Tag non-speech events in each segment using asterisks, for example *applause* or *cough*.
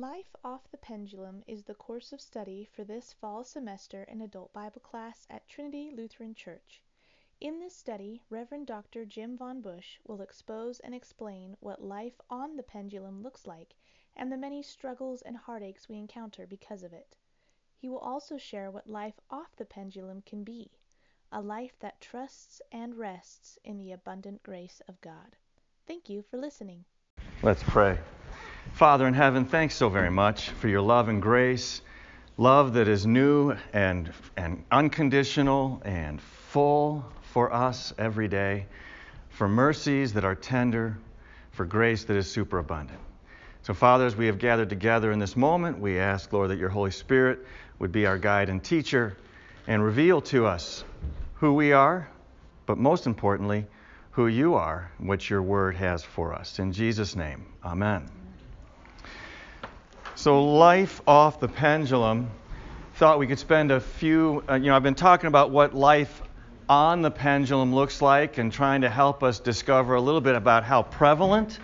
Life Off the Pendulum is the course of study for this fall semester in adult Bible class at Trinity Lutheran Church. In this study, Rev. Dr. Jim Von Bush will expose and explain what life on the pendulum looks like and the many struggles and heartaches we encounter because of it. He will also share what life off the pendulum can be a life that trusts and rests in the abundant grace of God. Thank you for listening. Let's pray. Father in heaven, thanks so very much for your love and grace, love that is new and, and unconditional and full for us every day, for mercies that are tender, for grace that is superabundant. So, Father, as we have gathered together in this moment, we ask, Lord, that your Holy Spirit would be our guide and teacher and reveal to us who we are, but most importantly, who you are, what your word has for us. In Jesus' name, amen. So, life off the pendulum. Thought we could spend a few, uh, you know, I've been talking about what life on the pendulum looks like and trying to help us discover a little bit about how prevalent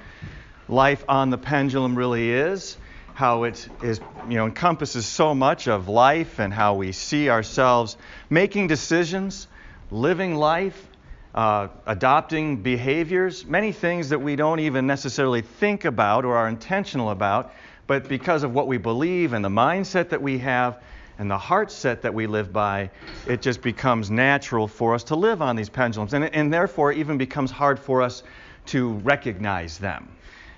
life on the pendulum really is, how it is, you know, encompasses so much of life and how we see ourselves making decisions, living life, uh, adopting behaviors, many things that we don't even necessarily think about or are intentional about, but because of what we believe and the mindset that we have and the heart set that we live by, it just becomes natural for us to live on these pendulums. And, and therefore, it even becomes hard for us to recognize them.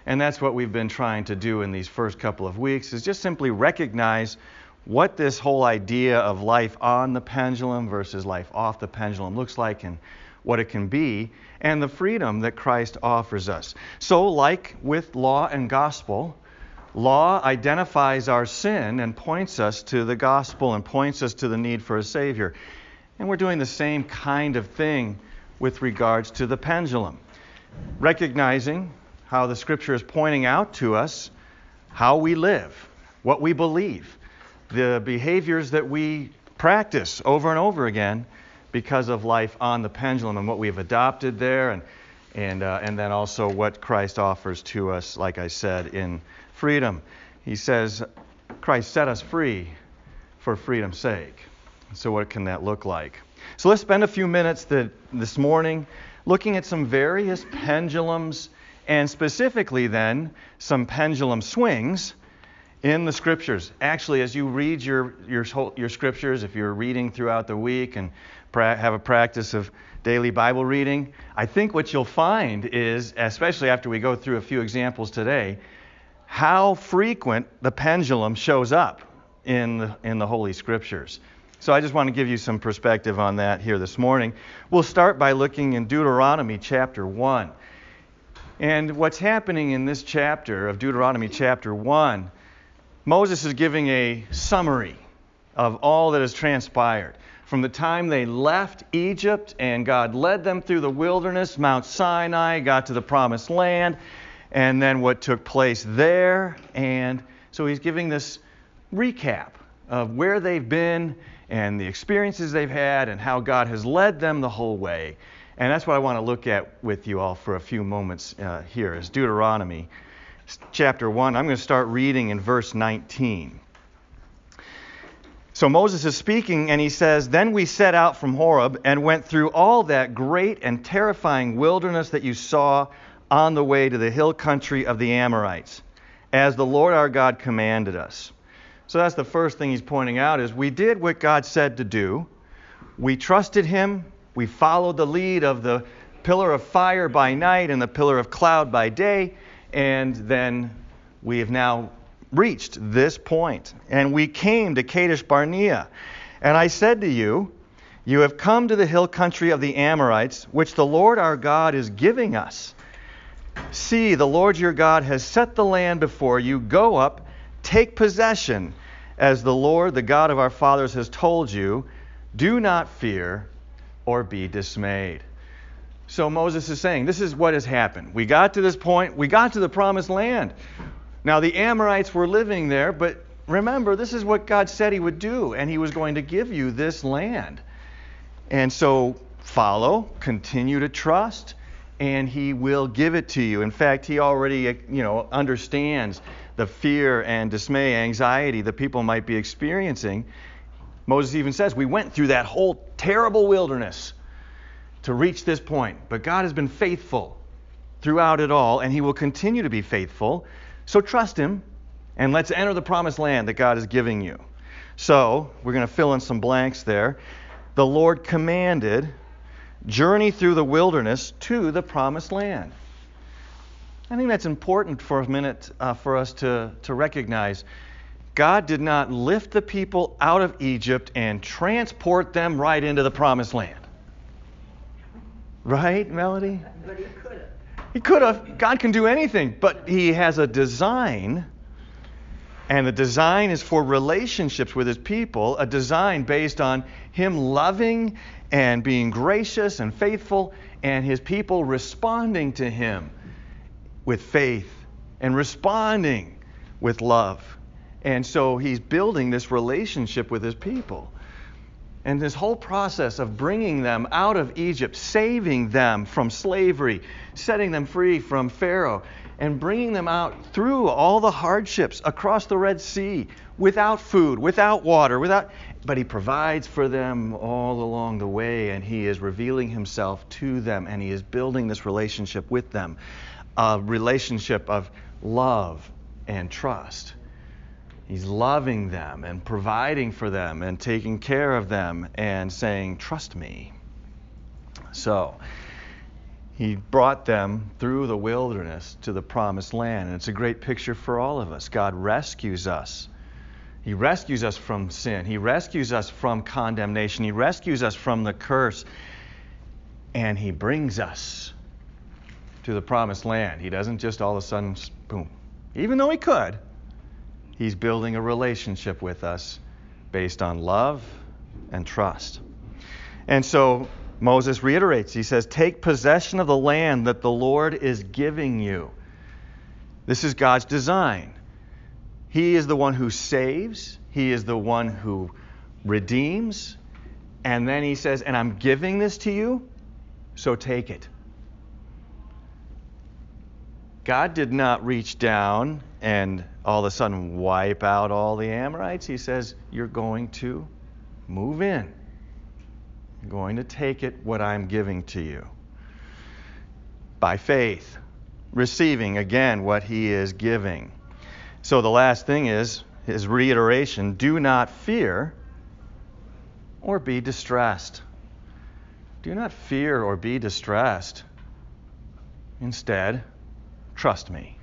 And that's what we've been trying to do in these first couple of weeks is just simply recognize what this whole idea of life on the pendulum versus life off the pendulum looks like and what it can be and the freedom that Christ offers us. So like with law and gospel, Law identifies our sin and points us to the gospel and points us to the need for a Savior. And we're doing the same kind of thing with regards to the pendulum. Recognizing how the Scripture is pointing out to us how we live, what we believe, the behaviors that we practice over and over again because of life on the pendulum and what we've adopted there, and, and, uh, and then also what Christ offers to us, like I said, in freedom. He says, Christ set us free for freedom's sake. So, what can that look like? So, let's spend a few minutes that, this morning looking at some various pendulums and specifically then some pendulum swings in the scriptures. Actually, as you read your, your, your scriptures, if you're reading throughout the week and pra- have a practice of daily Bible reading, I think what you'll find is, especially after we go through a few examples today, how frequent the pendulum shows up in the, in the Holy Scriptures. So I just want to give you some perspective on that here this morning. We'll start by looking in Deuteronomy chapter 1. And what's happening in this chapter of Deuteronomy chapter 1, Moses is giving a summary of all that has transpired. From the time they left Egypt and God led them through the wilderness, Mount Sinai, got to the promised land, and then what took place there. And so he's giving this recap of where they've been and the experiences they've had and how God has led them the whole way. And that's what I want to look at with you all for a few moments uh, here is Deuteronomy chapter 1. I'm going to start reading in verse 19. So Moses is speaking, and he says, Then we set out from Horeb and went through all that great and terrifying wilderness that you saw on the way to the hill country of the Amorites, as the Lord our God commanded us. So that's the first thing he's pointing out is we did what God said to do. We trusted him. We followed the lead of the pillar of fire by night and the pillar of cloud by day, and then we have now reached this point. And we came to Kadesh Barnea. And I said to you, You have come to the hill country of the Amorites, which the Lord our God is giving us. See, the Lord your God has set the land before you. Go up, take possession, as the Lord, the God of our fathers, has told you. Do not fear or be dismayed. So Moses is saying, This is what has happened. We got to this point, we got to the promised land. Now, the Amorites were living there, but remember, this is what God said He would do, and He was going to give you this land. And so, follow, continue to trust, and he will give it to you. In fact, he already, you know, understands the fear and dismay, anxiety that people might be experiencing. Moses even says, We went through that whole terrible wilderness to reach this point, but God has been faithful throughout it all, and He will continue to be faithful. So trust Him, and let's enter the promised land that God is giving you. So, we're going to fill in some blanks there. The Lord commanded, journey through the wilderness to the promised land. I think that's important for a minute uh, for us to, to recognize. God did not lift the people out of Egypt and transport them right into the promised land. Right, Melody? But he could have. He could have. God can do anything, but He has a design, and the design is for relationships with His people, a design based on Him loving and being gracious and faithful, and His people responding to Him with faith and responding with love. And so He's building this relationship with His people. And this whole process of bringing them out of Egypt, saving them from slavery, setting them free from Pharaoh, and bringing them out through all the hardships across the Red Sea without food, without water, without but he provides for them all along the way and he is revealing himself to them and he is building this relationship with them, a relationship of love and trust. He's loving them and providing for them and taking care of them and saying, Trust me. So, he brought them through the wilderness to the promised land. And it's a great picture for all of us. God rescues us. He rescues us from sin. He rescues us from condemnation. He rescues us from the curse. And He brings us to the promised land. He doesn't just all of a sudden, boom. Even though He could, He's building a relationship with us based on love and trust. And so Moses reiterates, he says, Take possession of the land that the Lord is giving you. This is God's design. He is the one who saves, He is the one who redeems. And then He says, And I'm giving this to you, so take it. God did not reach down and all of a sudden wipe out all the Amorites. He says, You're going to move in. Going to take it what I'm giving to you. By faith, receiving again what he is giving. So the last thing is his reiteration do not fear or be distressed. Do not fear or be distressed. Instead, trust me.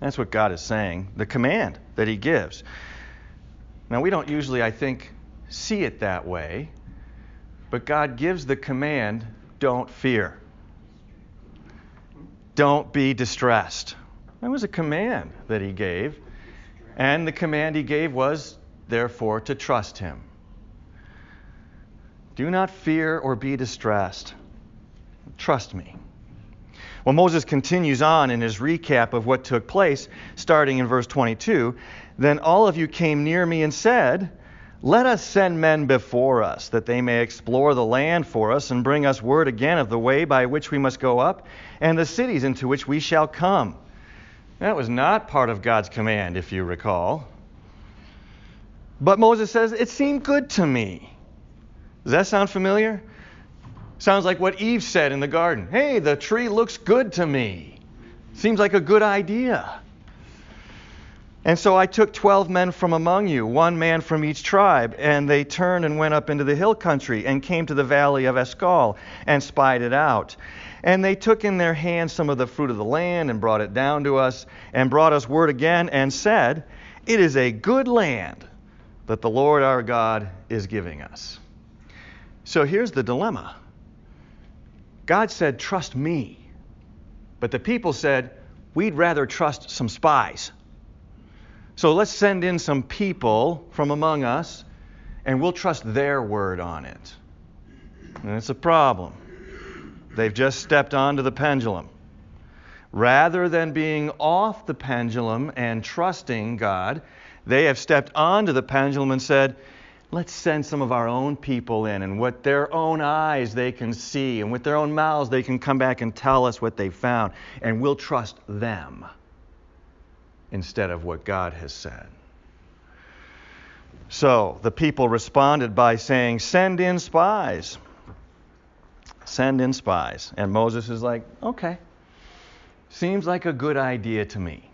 That's what God is saying, the command that He gives. Now, we don't usually, I think, see it that way, but God gives the command don't fear. Don't be distressed. That was a command that He gave. And the command He gave was, therefore, to trust Him. Do not fear or be distressed. Trust me. Well, Moses continues on in his recap of what took place, starting in verse 22. Then all of you came near me and said, Let us send men before us, that they may explore the land for us and bring us word again of the way by which we must go up and the cities into which we shall come. That was not part of God's command, if you recall. But Moses says, It seemed good to me. Does that sound familiar? Sounds like what Eve said in the garden. Hey, the tree looks good to me. Seems like a good idea. And so I took 12 men from among you, one man from each tribe, and they turned and went up into the hill country and came to the valley of Eshcol and spied it out. And they took in their hands some of the fruit of the land and brought it down to us and brought us word again and said, It is a good land that the Lord our God is giving us. So here's the dilemma God said, Trust me. But the people said, We'd rather trust some spies. So let's send in some people from among us, and we'll trust their word on it. And it's a problem. They've just stepped onto the pendulum. Rather than being off the pendulum and trusting God, they have stepped onto the pendulum and said, let's send some of our own people in and with their own eyes they can see and with their own mouths they can come back and tell us what they found and we'll trust them instead of what God has said. So the people responded by saying, Send in spies. Send in spies. And Moses is like, Okay, seems like a good idea to me.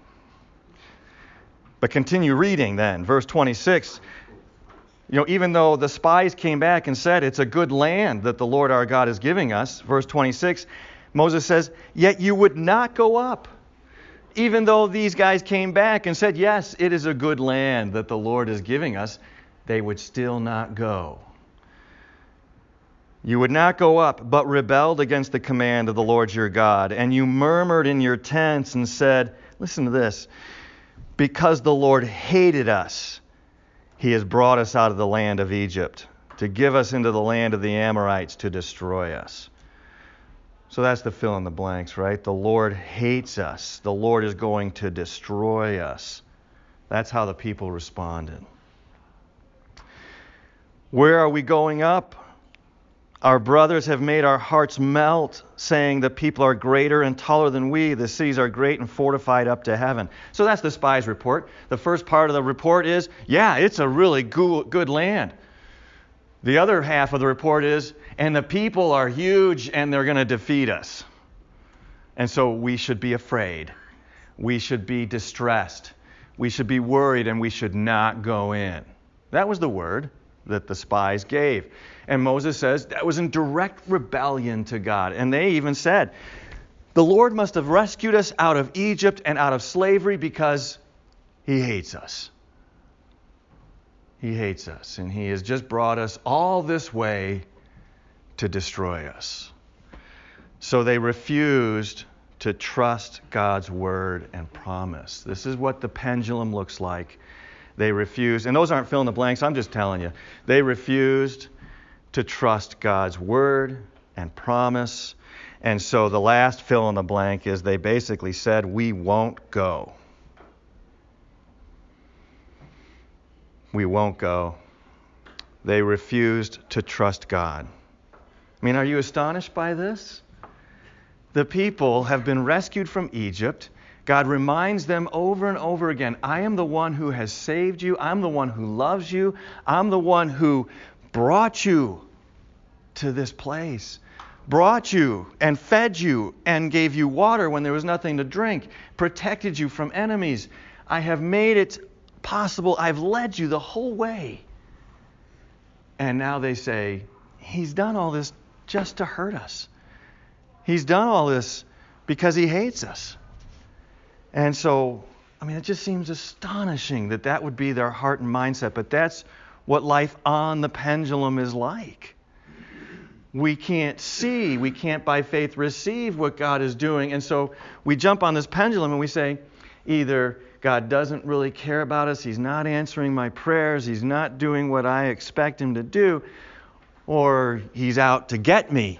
But continue reading then. Verse 26 you know, even though the spies came back and said it's a good land that the Lord our God is giving us, verse 26, Moses says, Yet you would not go up. Even though these guys came back and said, Yes, it is a good land that the Lord is giving us, they would still not go. You would not go up, but rebelled against the command of the Lord your God. And you murmured in your tents and said, Listen to this, because the Lord hated us he has brought us out of the land of Egypt to give us into the land of the Amorites to destroy us. So that's the fill in the blanks, right? The Lord hates us. The Lord is going to destroy us. That's how the people responded. Where are we going up? Our brothers have made our hearts melt, saying the people are greater and taller than we. The cities are great and fortified up to heaven. So that's the spies report. The first part of the report is, yeah, it's a really good land. The other half of the report is, and the people are huge and they're going to defeat us. And so we should be afraid. We should be distressed. We should be worried and we should not go in. That was the word that the spies gave. And Moses says that was in direct rebellion to God. And they even said, The Lord must have rescued us out of Egypt and out of slavery because he hates us. He hates us. And he has just brought us all this way to destroy us. So they refused to trust God's word and promise. This is what the pendulum looks like. They refused, and those aren't fill in the blanks, I'm just telling you. They refused to trust God's word and promise. And so the last fill in the blank is they basically said, We won't go. We won't go. They refused to trust God. I mean, are you astonished by this? The people have been rescued from Egypt. God reminds them over and over again I am the one who has saved you. I'm the one who loves you. I'm the one who brought you to this place, brought you and fed you and gave you water when there was nothing to drink, protected you from enemies. I have made it possible. I've led you the whole way. And now they say, He's done all this just to hurt us. He's done all this because He hates us. And so, I mean, it just seems astonishing that that would be their heart and mindset, but that's what life on the pendulum is like. We can't see, we can't by faith receive what God is doing. And so we jump on this pendulum and we say, either God doesn't really care about us, He's not answering my prayers, He's not doing what I expect Him to do, or He's out to get me.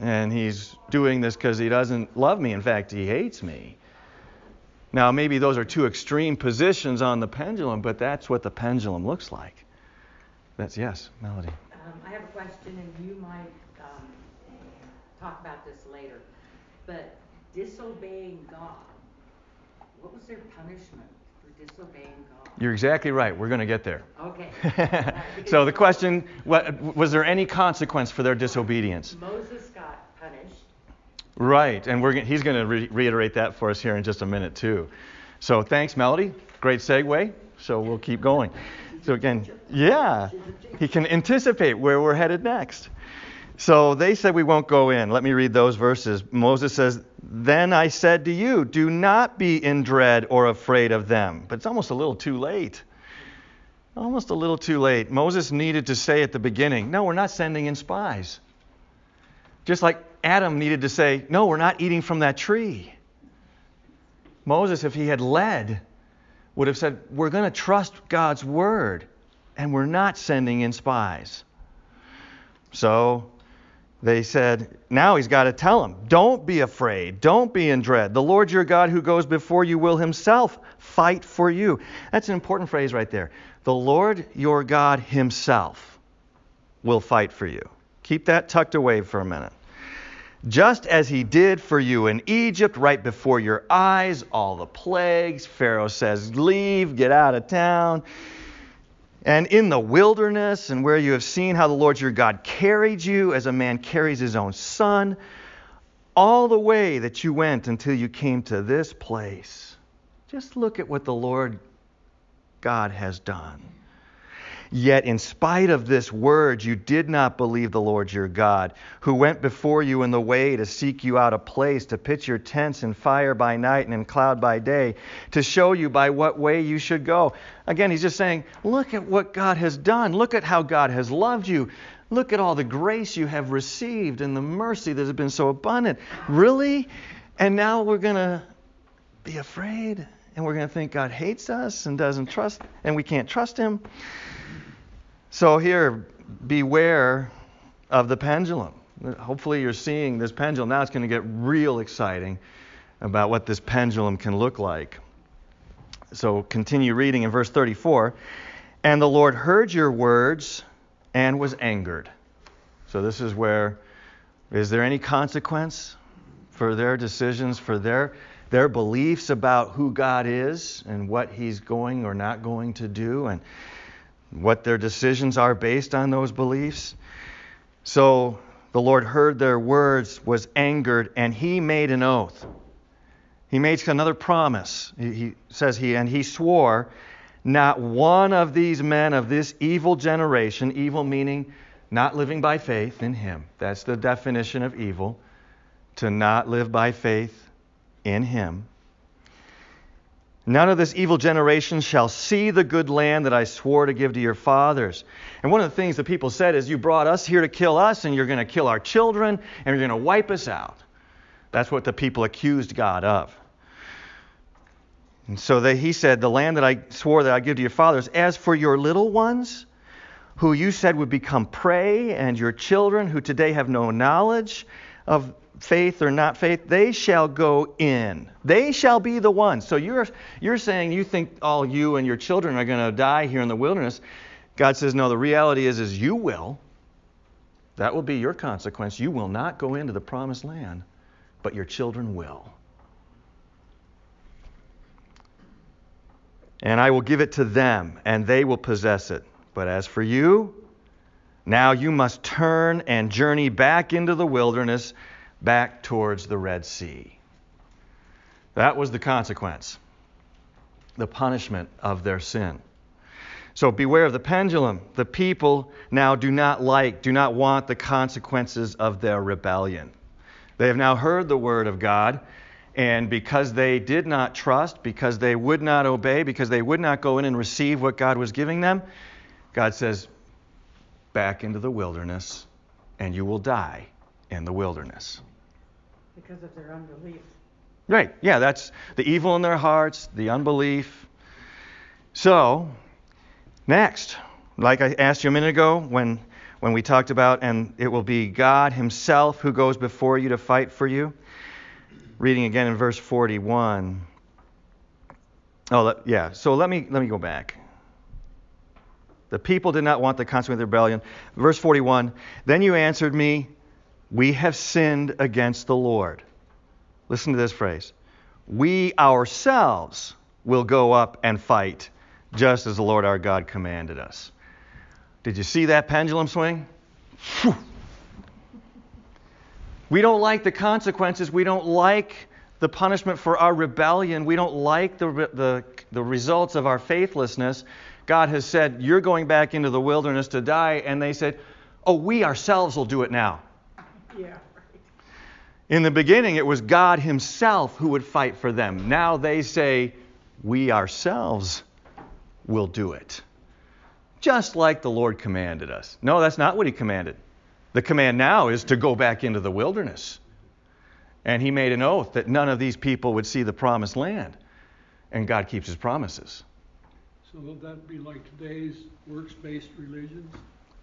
And He's doing this because He doesn't love me. In fact, He hates me. Now, maybe those are two extreme positions on the pendulum, but that's what the pendulum looks like. That's yes, Melody. Um, I have a question, and you might um, talk about this later. But disobeying God, what was their punishment disobeying God? You're exactly right. We're going to get there. Okay. *laughs* so the question: what, Was there any consequence for their disobedience? Moses got punished. Right, and we're, he's going to re- reiterate that for us here in just a minute, too. So thanks, Melody. Great segue. So we'll keep going. So again, yeah, he can anticipate where we're headed next. So they said we won't go in. Let me read those verses. Moses says, Then I said to you, do not be in dread or afraid of them. But it's almost a little too late. Almost a little too late. Moses needed to say at the beginning, No, we're not sending in spies. Just like Adam needed to say, No, we're not eating from that tree. Moses, if he had led, would have said, We're going to trust God's word, and we're not sending in spies. So they said, now he's got to tell them, don't be afraid, don't be in dread. The Lord your God who goes before you will himself fight for you. That's an important phrase right there. The Lord your God himself will fight for you. Keep that tucked away for a minute. Just as he did for you in Egypt, right before your eyes, all the plagues. Pharaoh says, Leave, get out of town and in the wilderness, and where you have seen how the Lord your God carried you as a man carries his own son, all the way that you went until you came to this place. Just look at what the Lord God has done. Yet, in spite of this word, you did not believe the Lord your God, who went before you in the way to seek you out a place, to pitch your tents in fire by night and in cloud by day, to show you by what way you should go. Again, he's just saying, Look at what God has done. Look at how God has loved you. Look at all the grace you have received and the mercy that has been so abundant. Really? And now we're going to be afraid and we're going to think God hates us and doesn't trust, and we can't trust Him. So here, beware of the pendulum. Hopefully, you're seeing this pendulum. Now it's going to get real exciting about what this pendulum can look like. So continue reading in verse 34. And the Lord heard your words and was angered. So this is where is there any consequence for their decisions, for their their beliefs about who God is and what he's going or not going to do and what their decisions are based on those beliefs. So the Lord heard their words, was angered, and he made an oath. He makes another promise. He, he says he, and he swore, not one of these men of this evil generation, evil meaning not living by faith in him. That's the definition of evil, to not live by faith in him None of this evil generation shall see the good land that I swore to give to your fathers. And one of the things that people said is, You brought us here to kill us, and you're going to kill our children, and you're going to wipe us out. That's what the people accused God of. And so they, he said, The land that I swore that I give to your fathers, as for your little ones, who you said would become prey, and your children who today have no knowledge of faith or not faith, they shall go in. They shall be the ones. So you're you're saying you think all you and your children are going to die here in the wilderness. God says no, the reality is is you will. That will be your consequence. You will not go into the promised land, but your children will. And I will give it to them, and they will possess it. But as for you, now you must turn and journey back into the wilderness back towards the Red Sea. That was the consequence, the punishment of their sin. So beware of the pendulum. The people now do not like, do not want the consequences of their rebellion. They have now heard the word of God, and because they did not trust, because they would not obey, because they would not go in and receive what God was giving them, God says, back into the wilderness, and you will die in the wilderness because of their unbelief. Right. Yeah, that's the evil in their hearts, the unbelief. So, next, like I asked you a minute ago when when we talked about and it will be God himself who goes before you to fight for you. Reading again in verse 41. Oh, yeah. So let me let me go back. The people did not want the consequence of rebellion. Verse 41. Then you answered me, we have sinned against the Lord. Listen to this phrase. We ourselves will go up and fight, just as the Lord our God commanded us. Did you see that pendulum swing? Whew. We don't like the consequences. We don't like the punishment for our rebellion. We don't like the, the, the results of our faithlessness. God has said, You're going back into the wilderness to die. And they said, Oh, we ourselves will do it now. Yeah. In the beginning, it was God Himself who would fight for them. Now they say, We ourselves will do it. Just like the Lord commanded us. No, that's not what He commanded. The command now is to go back into the wilderness. And He made an oath that none of these people would see the promised land. And God keeps His promises. So will that be like today's works based religions?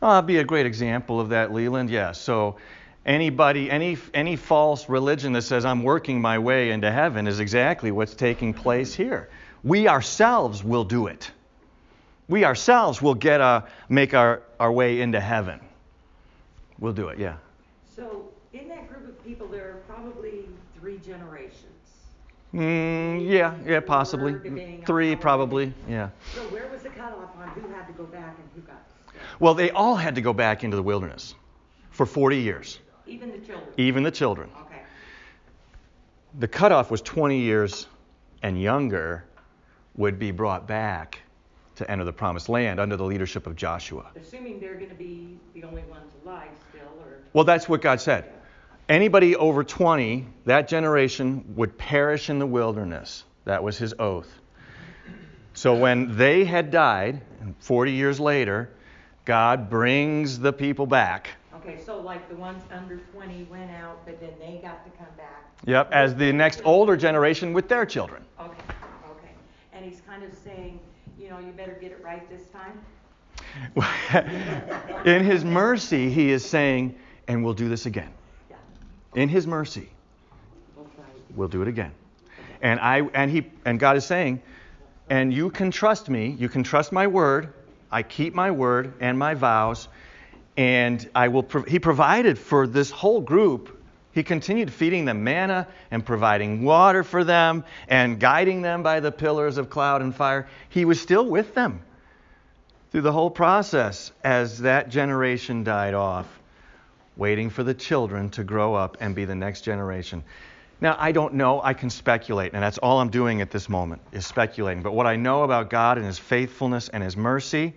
Oh, that'd be a great example of that, Leland. Yeah. So Anybody, any, any false religion that says I'm working my way into heaven is exactly what's taking place here. We ourselves will do it. We ourselves will get a, make our, our way into heaven. We'll do it, yeah. So in that group of people, there are probably three generations. Mm, yeah, yeah, possibly. On Three, probably, yeah. So where was the cutoff on who had to go back and who got? Well, they all had to go back into the wilderness for 40 years, Even the children? even the children. Okay. The cutoff was 20 years and younger would be brought back to enter the promised land under the leadership of Joshua. Assuming they're going to be the only ones alive still, or? Well, that's what God said. Anybody over 20, that generation would perish in the wilderness. That was his oath. So when they had died, and 40 years later, God brings the people back. Okay, so like the ones under 20 went out, but then they got to come back. Yep, as the next older generation with their children. Okay, okay. And he's kind of saying, you know, you better get it right this time? *laughs* In his mercy, he is saying, and we'll do this again. Yeah. In his mercy, we'll do it again. And I and he and God is saying, and you can trust me, you can trust my word. I keep my word and my vows, and I will. He provided for this whole group. He continued feeding them manna and providing water for them and guiding them by the pillars of cloud and fire. He was still with them through the whole process as that generation died off, waiting for the children to grow up and be the next generation. Now, I don't know. I can speculate, and that's all I'm doing at this moment is speculating. But what I know about God and His faithfulness and His mercy,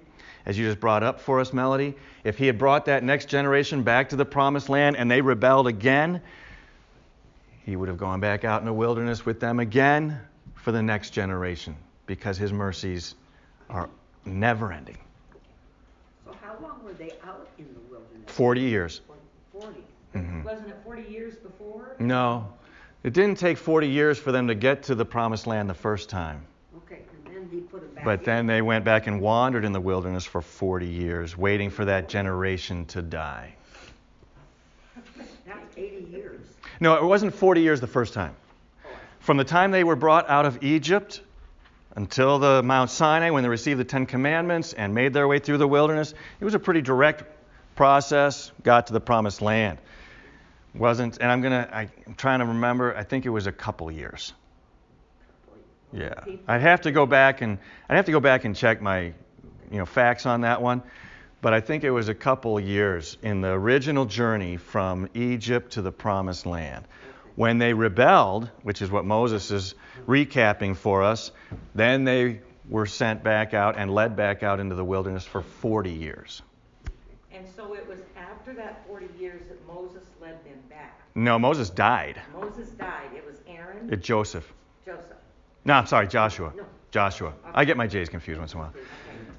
as you just brought up for us, Melody, if He had brought that next generation back to the promised land and they rebelled again, He would have gone back out in the wilderness with them again for the next generation because His mercies are never ending. So how long were they out in the wilderness? 40 years. Forty. Mhm. Wasn't it 40 years before? No, it didn't take 40 years for them to get to the promised land the first time. Okay, and then he put them back But then they went back and wandered in the wilderness for 40 years, waiting for that generation to die. That's eighty years. No, it wasn't 40 years the first time. From the time they were brought out of Egypt until the Mount Sinai, when they received the Ten Commandments and made their way through the wilderness, it was a pretty direct process. Got to the promised land. Wasn't, and I'm gonna, I, I'm trying to remember. I think it was a couple years. Yeah, I'd have to go back and I'd have to go back and check my, you know, facts on that one. But I think it was a couple years in the original journey from Egypt to the Promised Land. When they rebelled, which is what Moses is recapping for us, then they were sent back out and led back out into the wilderness for 40 years. And so it was after that 40 years that Moses led them back. No, Moses died. Moses died. It was Aaron, It Joseph. Joseph. No, I'm sorry, Joshua. No. Joshua. I get my J's confused once in a while.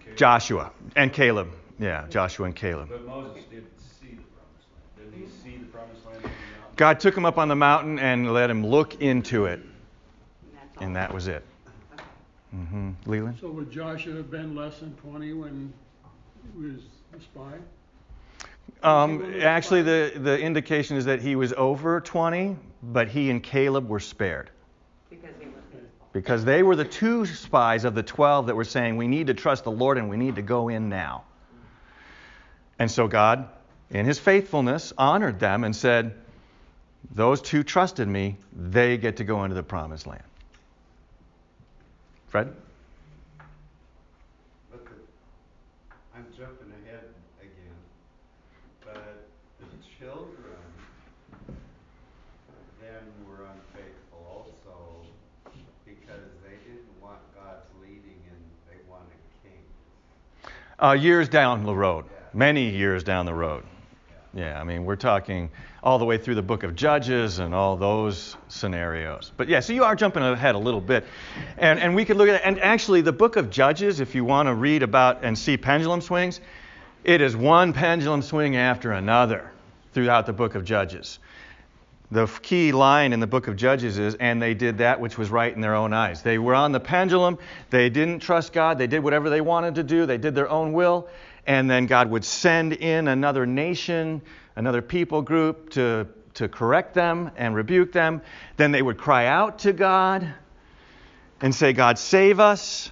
Okay. Joshua and Caleb. Yeah, Joshua and Caleb. But Moses did see the promised land. Didn't he see the promised land the? God took him up on the mountain and let him look into it, And and that was it. Mm-hmm. Leland? So would Joshua have been less than twenty when he was the spy? Um, actually, the, the indication is that he was over 20, but he and Caleb were spared Because he was faithful. Because they were the two spies of the 12 that were saying, We need to trust the Lord and we need to go in now. And so God, in his faithfulness, honored them and said, Those two trusted me, they get to go into the promised land. Fred? But the, I'm jumping ahead again, but the children then were unfaithful also because they didn't want God's leading and they wanted kings. Uh, years down the road, many years down the road. Yeah, I mean, we're talking all the way through the book of Judges and all those scenarios. But yeah, so you are jumping ahead a little bit. And, and we could look at it. And actually, the book of Judges, if you want to read about and see pendulum swings, it is one pendulum swing after another throughout the book of Judges. The key line in the book of Judges is, and they did that which was right in their own eyes. They were on the pendulum. They didn't trust God. They did whatever they wanted to do. They did their own will. and then God would send in another nation, another people group to, to correct them and rebuke them. Then they would cry out to God and say, God, save us.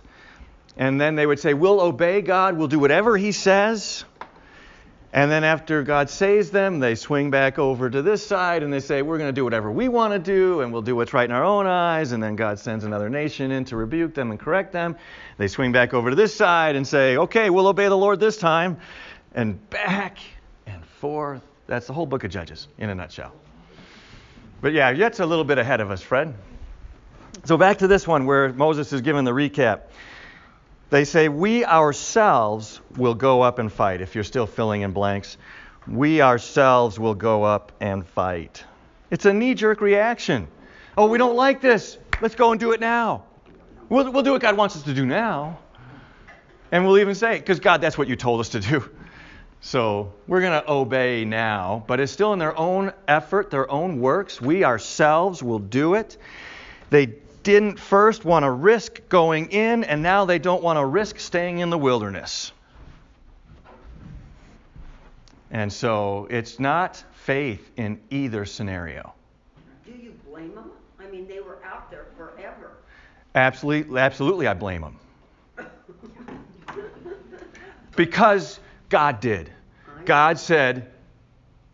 And then they would say, We'll obey God, we'll do whatever He says. And then after God saves them, they swing back over to this side and they say, We're going to do whatever we want to do and we'll do what's right in our own eyes. And then God sends another nation in to rebuke them and correct them. They swing back over to this side and say, Okay, we'll obey the Lord this time. And back and forth. That's the whole book of Judges in a nutshell. But yeah, yet's a little bit ahead of us, Fred. So back to this one where Moses is given the recap. They say, We ourselves will go up and fight. If you're still filling in blanks, we ourselves will go up and fight. It's a knee jerk reaction. Oh, we don't like this. Let's go and do it now. We'll, we'll do what God wants us to do now. And we'll even say, because God, that's what you told us to do. So we're going to obey now. But it's still in their own effort, their own works. We ourselves will do it. They didn't first want to risk going in, and now they don't want to risk staying in the wilderness. And so it's not faith in either scenario. Do you blame them? I mean, they were out there forever. Absolutely, absolutely, I blame them. Because God did. God said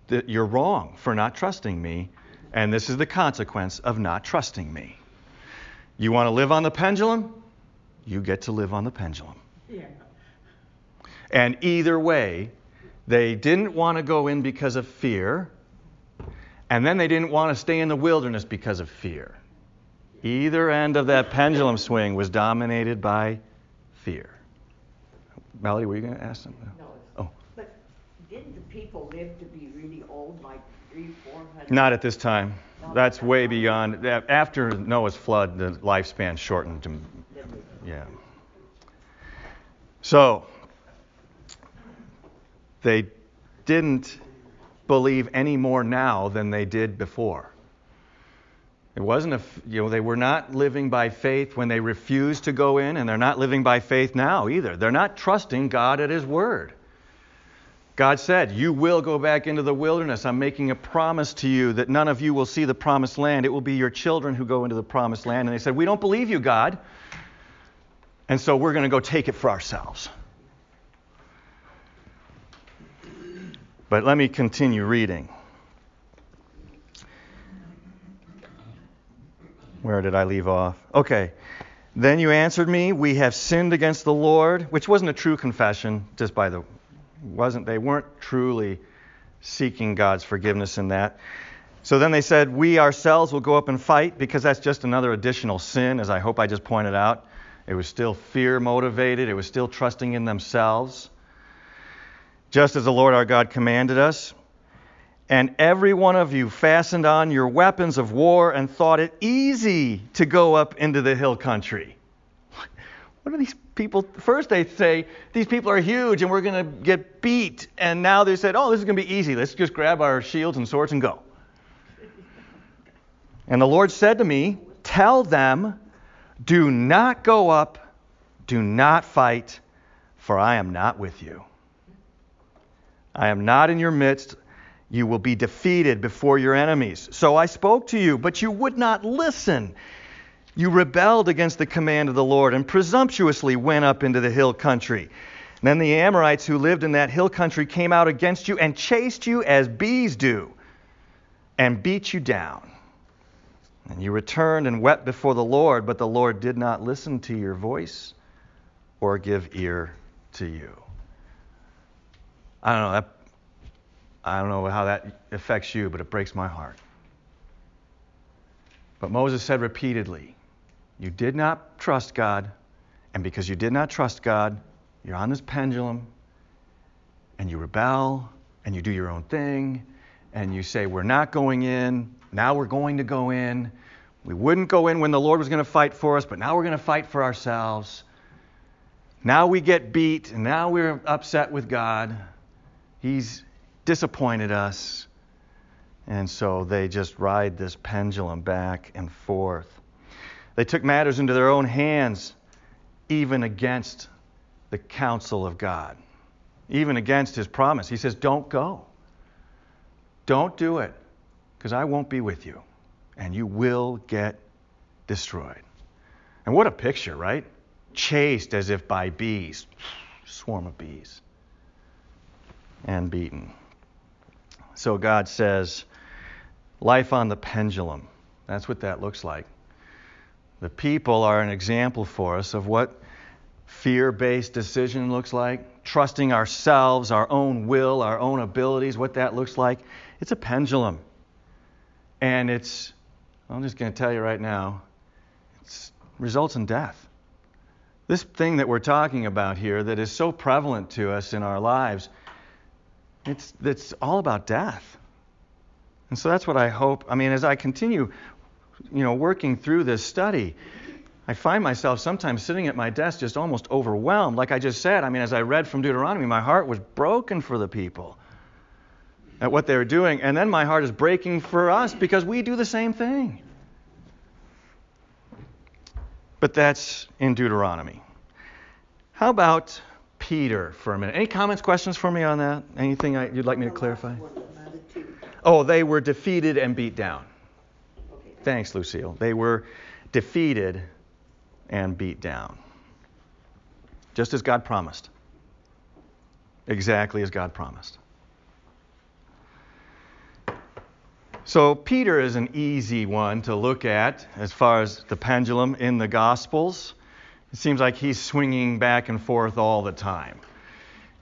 that you're wrong for not trusting me, and this is the consequence of not trusting me. You want to live on the pendulum? You get to live on the pendulum. Yeah. And either way, they didn't want to go in because of fear, and then they didn't want to stay in the wilderness because of fear. Either end of that pendulum swing was dominated by fear. Melody, were you going to ask something? No, Oh, But didn't the people live to be really old, like three, four hundred? not at this time. That's way beyond. After Noah's flood, the lifespan shortened. to- Yeah. So, they didn't believe any more now than they did before. It wasn't a, you know, they were not living by faith when they refused to go in, and they're not living by faith now either. They're not trusting God at His word. God said, You will go back into the wilderness. I'm making a promise to you that none of you will see the promised land. It will be your children who go into the promised land. And they said, We don't believe you, God. And so we're going to go take it for ourselves. But let me continue reading. Where did I leave off? Okay. Then you answered me, We have sinned against the Lord, which wasn't a true confession, just by the wasn't they weren't truly seeking God's forgiveness in that. So then they said, We ourselves will go up and fight because that's just another additional sin, as I hope I just pointed out. It was still fear motivated, it was still trusting in themselves, just as the Lord our God commanded us. And every one of you fastened on your weapons of war and thought it easy to go up into the hill country. *laughs* What are these people? First, they say these people are huge and we're going to get beat. And now they said, oh, this is going to be easy. Let's just grab our shields and swords and go. And the Lord said to me, Tell them, do not go up, do not fight, for I am not with you. I am not in your midst. You will be defeated before your enemies. So I spoke to you, but you would not listen. You rebelled against the command of the Lord and presumptuously went up into the hill country. Then the Amorites who lived in that hill country came out against you and chased you as bees do and beat you down. And you returned and wept before the Lord, but the Lord did not listen to your voice or give ear to you. I don't know that I don't know how that affects you, but it breaks my heart. But Moses said repeatedly, You did not trust God, and because you did not trust God, you're on this pendulum, and you rebel, and you do your own thing, and you say, We're not going in, now we're going to go in. We wouldn't go in when the Lord was going to fight for us, but now we're going to fight for ourselves. Now we get beat, and now we're upset with God. He's disappointed us. And so they just ride this pendulum back and forth. They took matters into their own hands, even against the counsel of God. even against his promise. He says, Don't go. Don't do it, because I won't be with you, and you will get destroyed. And what a picture, right? Chased as if by bees, swarm of bees, and beaten. So God says, life on the pendulum. That's what that looks like. The people are an example for us of what fear based decision looks like, trusting ourselves, our own will, our own abilities, what that looks like. It's a pendulum. And it's, I'm just going to tell you right now, it results in death. This thing that we're talking about here that is so prevalent to us in our lives, it's, it's all about death. And so that's what I hope. I mean, as I continue, you know, working through this study, I find myself sometimes sitting at my desk just almost overwhelmed. Like I just said, I mean, as I read from Deuteronomy, my heart was broken for the people at what they were doing. And then my heart is breaking for us because we do the same thing. But that's in Deuteronomy. How about Peter for a minute? Any comments, questions for me on that? Anything I, you'd like me to clarify? Oh, they were defeated and beat down. Thanks, Lucille. They were defeated and beat down. Just as God promised. Exactly as God promised. So, Peter is an easy one to look at as far as the pendulum in the Gospels. It seems like he's swinging back and forth all the time.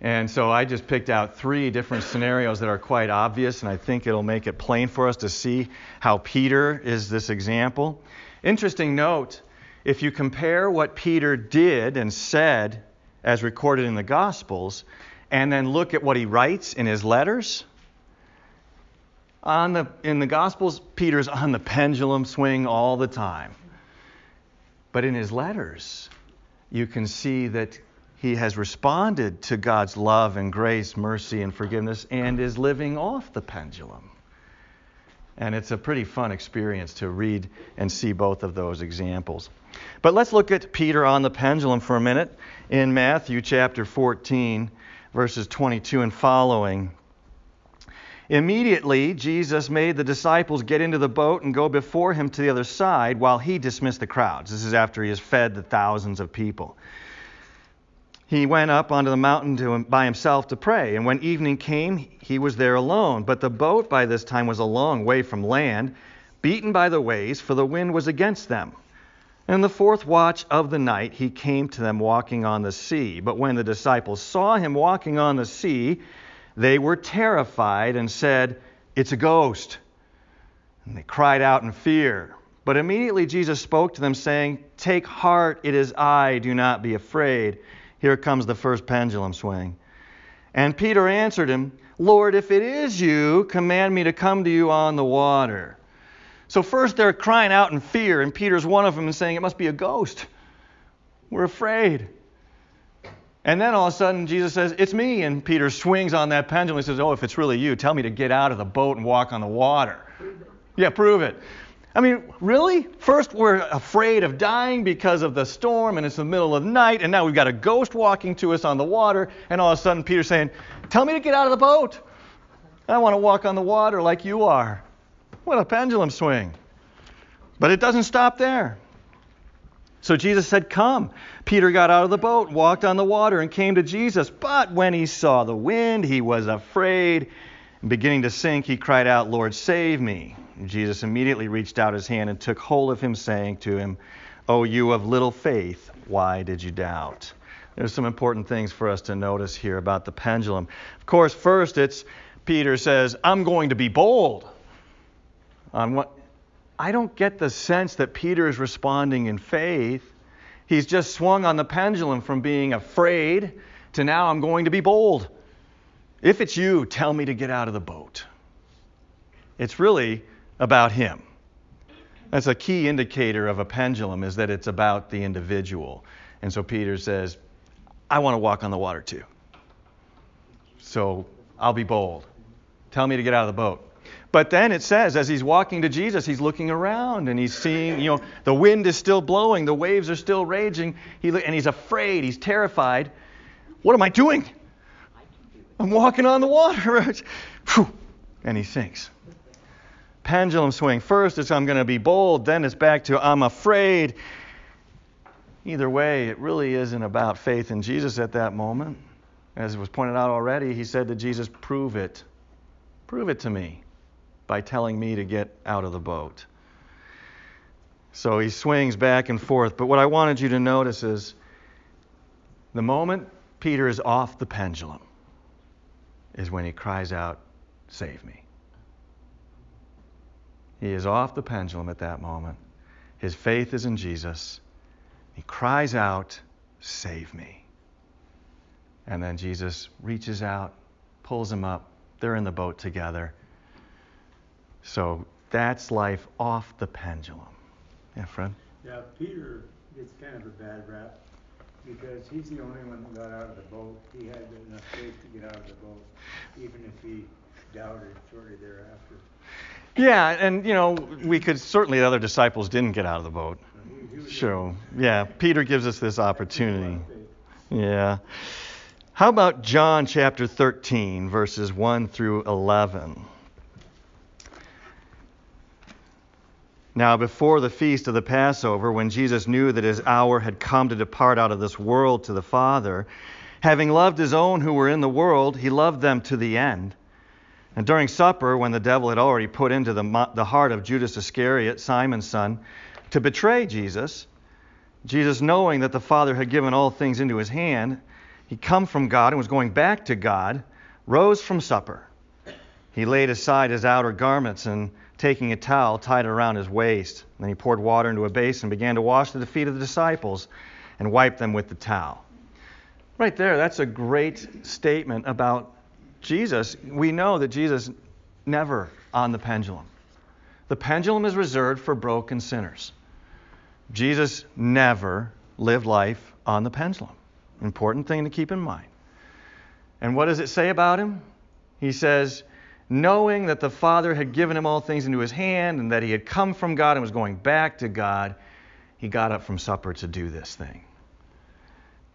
And so I just picked out three different scenarios that are quite obvious, and I think it'll make it plain for us to see how Peter is this example. Interesting note if you compare what Peter did and said as recorded in the Gospels, and then look at what he writes in his letters, the, in the Gospels, Peter's on the pendulum swing all the time. But in his letters, you can see that he has responded to God's love and grace, mercy and forgiveness, and is living off the pendulum. And it's a pretty fun experience to read and see both of those examples. But let's look at Peter on the pendulum for a minute in Matthew chapter 14, verses 22 and following. Immediately, Jesus made the disciples get into the boat and go before him to the other side while he dismissed the crowds. This is after he has fed the thousands of people he went up onto the mountain to, by himself to pray. And when evening came, he was there alone. But the boat by this time was a long way from land, beaten by the waves, for the wind was against them. And in the fourth watch of the night, he came to them walking on the sea. But when the disciples saw him walking on the sea, they were terrified and said, It's a ghost. And they cried out in fear. But immediately Jesus spoke to them, saying, Take heart, it is I, do not be afraid. Here comes the first pendulum swing. And Peter answered him, Lord, if it is you, command me to come to you on the water. So first they're crying out in fear, and Peter's one of them and saying, It must be a ghost. We're afraid. And then all of a sudden Jesus says, It's me. And Peter swings on that pendulum and says, Oh, if it's really you, tell me to get out of the boat and walk on the water. Yeah, prove it. I mean, really? First, we're afraid of dying because of the storm, and it's the middle of the night, and now we've got a ghost walking to us on the water, and all of a sudden, Peter's saying, Tell me to get out of the boat. I want to walk on the water like you are. What a pendulum swing. But it doesn't stop there. So Jesus said, Come. Peter got out of the boat, walked on the water, and came to Jesus. But when he saw the wind, he was afraid. And beginning to sink, he cried out, Lord, save me. Jesus immediately reached out his hand and took hold of him, saying to him, O you of little faith, why did you doubt? There's some important things for us to notice here about the pendulum. Of course, first it's Peter says, I'm going to be bold. On what I don't get the sense that Peter is responding in faith. He's just swung on the pendulum from being afraid to now I'm going to be bold. If it's you, tell me to get out of the boat. It's really about him. That's a key indicator of a pendulum is that it's about the individual. And so Peter says, I want to walk on the water too. So I'll be bold. Tell me to get out of the boat. But then it says, as he's walking to Jesus, he's looking around and he's seeing, you know, the wind is still blowing, the waves are still raging, he, and he's afraid, he's terrified. What am I doing? I'm walking on the water. *laughs* And he sinks. Pendulum swing. First it's I'm going to be bold, then it's back to I'm afraid. Either way, it really isn't about faith in Jesus at that moment. As it was pointed out already, he said to Jesus, Prove it. Prove it to me by telling me to get out of the boat. So he swings back and forth. But what I wanted you to notice is the moment Peter is off the pendulum is when he cries out, Save me. He is off the pendulum at that moment. His faith is in Jesus. He cries out, Save me. And then Jesus reaches out, pulls him up. They're in the boat together. So that's life off the pendulum. Yeah, Fred? Yeah, Peter gets kind of a bad rap because he's the only one that got out of the boat. He had enough faith to get out of the boat, even if he doubted shortly thereafter. Yeah, and you know, we could certainly the other disciples didn't get out of the boat. So, yeah, Peter gives us this opportunity. Yeah. How about John chapter 13, verses 1 through 11? Now, before the feast of the Passover, when Jesus knew that his hour had come to depart out of this world to the Father, having loved his own who were in the world, he loved them to the end. And during supper, when the devil had already put into the, the heart of Judas Iscariot, Simon's son, to betray Jesus, Jesus, knowing that the Father had given all things into his hand, he come from God and was going back to God, rose from supper. He laid aside his outer garments and taking a towel, tied it around his waist. Then he poured water into a basin and began to wash the feet of the disciples and wipe them with the towel. Right there, that's a great statement about Jesus. We know that Jesus never on the pendulum. The pendulum is reserved for broken sinners. Jesus never lived life on the pendulum. Important thing to keep in mind. And what does it say about him? He says, knowing that the Father had given him all things into his hand and that he had come from God and was going back to God, he got up from supper to do this thing.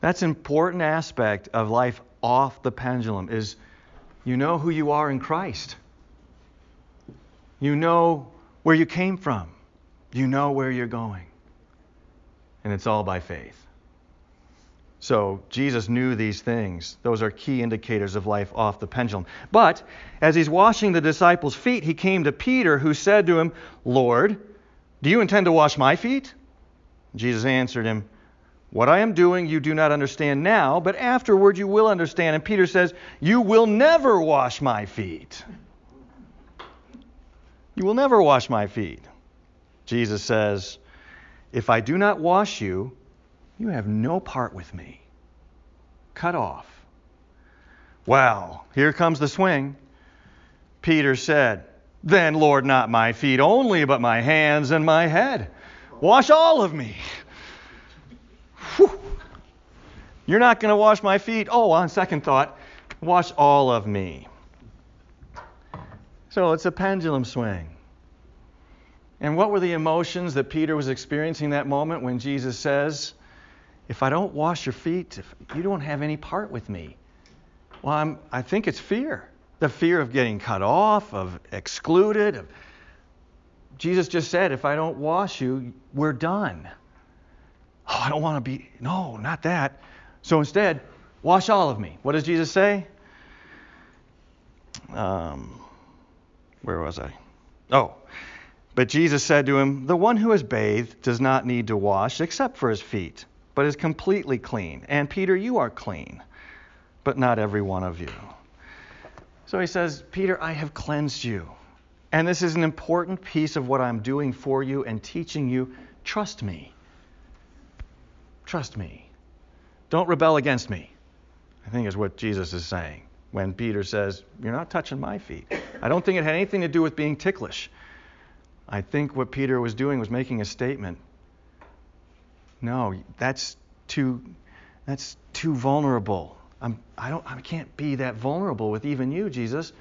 That's an important aspect of life off the pendulum is you know who you are in Christ. You know where you came from. You know where you're going. And it's all by faith. So Jesus knew these things. Those are key indicators of life off the pendulum. But as he's washing the disciples' feet, he came to Peter, who said to him, Lord, do you intend to wash my feet? Jesus answered him, What I am doing you do not understand now, but afterward you will understand. And Peter says, You will never wash my feet. You will never wash my feet. Jesus says, If I do not wash you, you have no part with me. Cut off. Well, here comes the swing. Peter said, Then, Lord, not my feet only, but my hands and my head. Wash all of me. Whew. You're not going to wash my feet? Oh, on second thought, wash all of me. So it's a pendulum swing. And what were the emotions that Peter was experiencing that moment when Jesus says, If I don't wash your feet, you don't have any part with me? Well, I'm, I think it's fear. The fear of getting cut off, of excluded. Of, Jesus just said, If I don't wash you, we're done. Oh, I don't want to be. No, not that. So instead, wash all of me. What does Jesus say? Um, where was I? Oh. But Jesus said to him, The one who is bathed does not need to wash except for his feet, but is completely clean. And Peter, you are clean, but not every one of you. So he says, Peter, I have cleansed you. And this is an important piece of what I'm doing for you and teaching you. Trust me. Trust me. Don't rebel against me. I think is what Jesus is saying when Peter says, You're not touching my feet. I don't think it had anything to do with being ticklish. I think what Peter was doing was making a statement. No, that's too that's too vulnerable. I'm, I don't I can't be that vulnerable with even you, Jesus.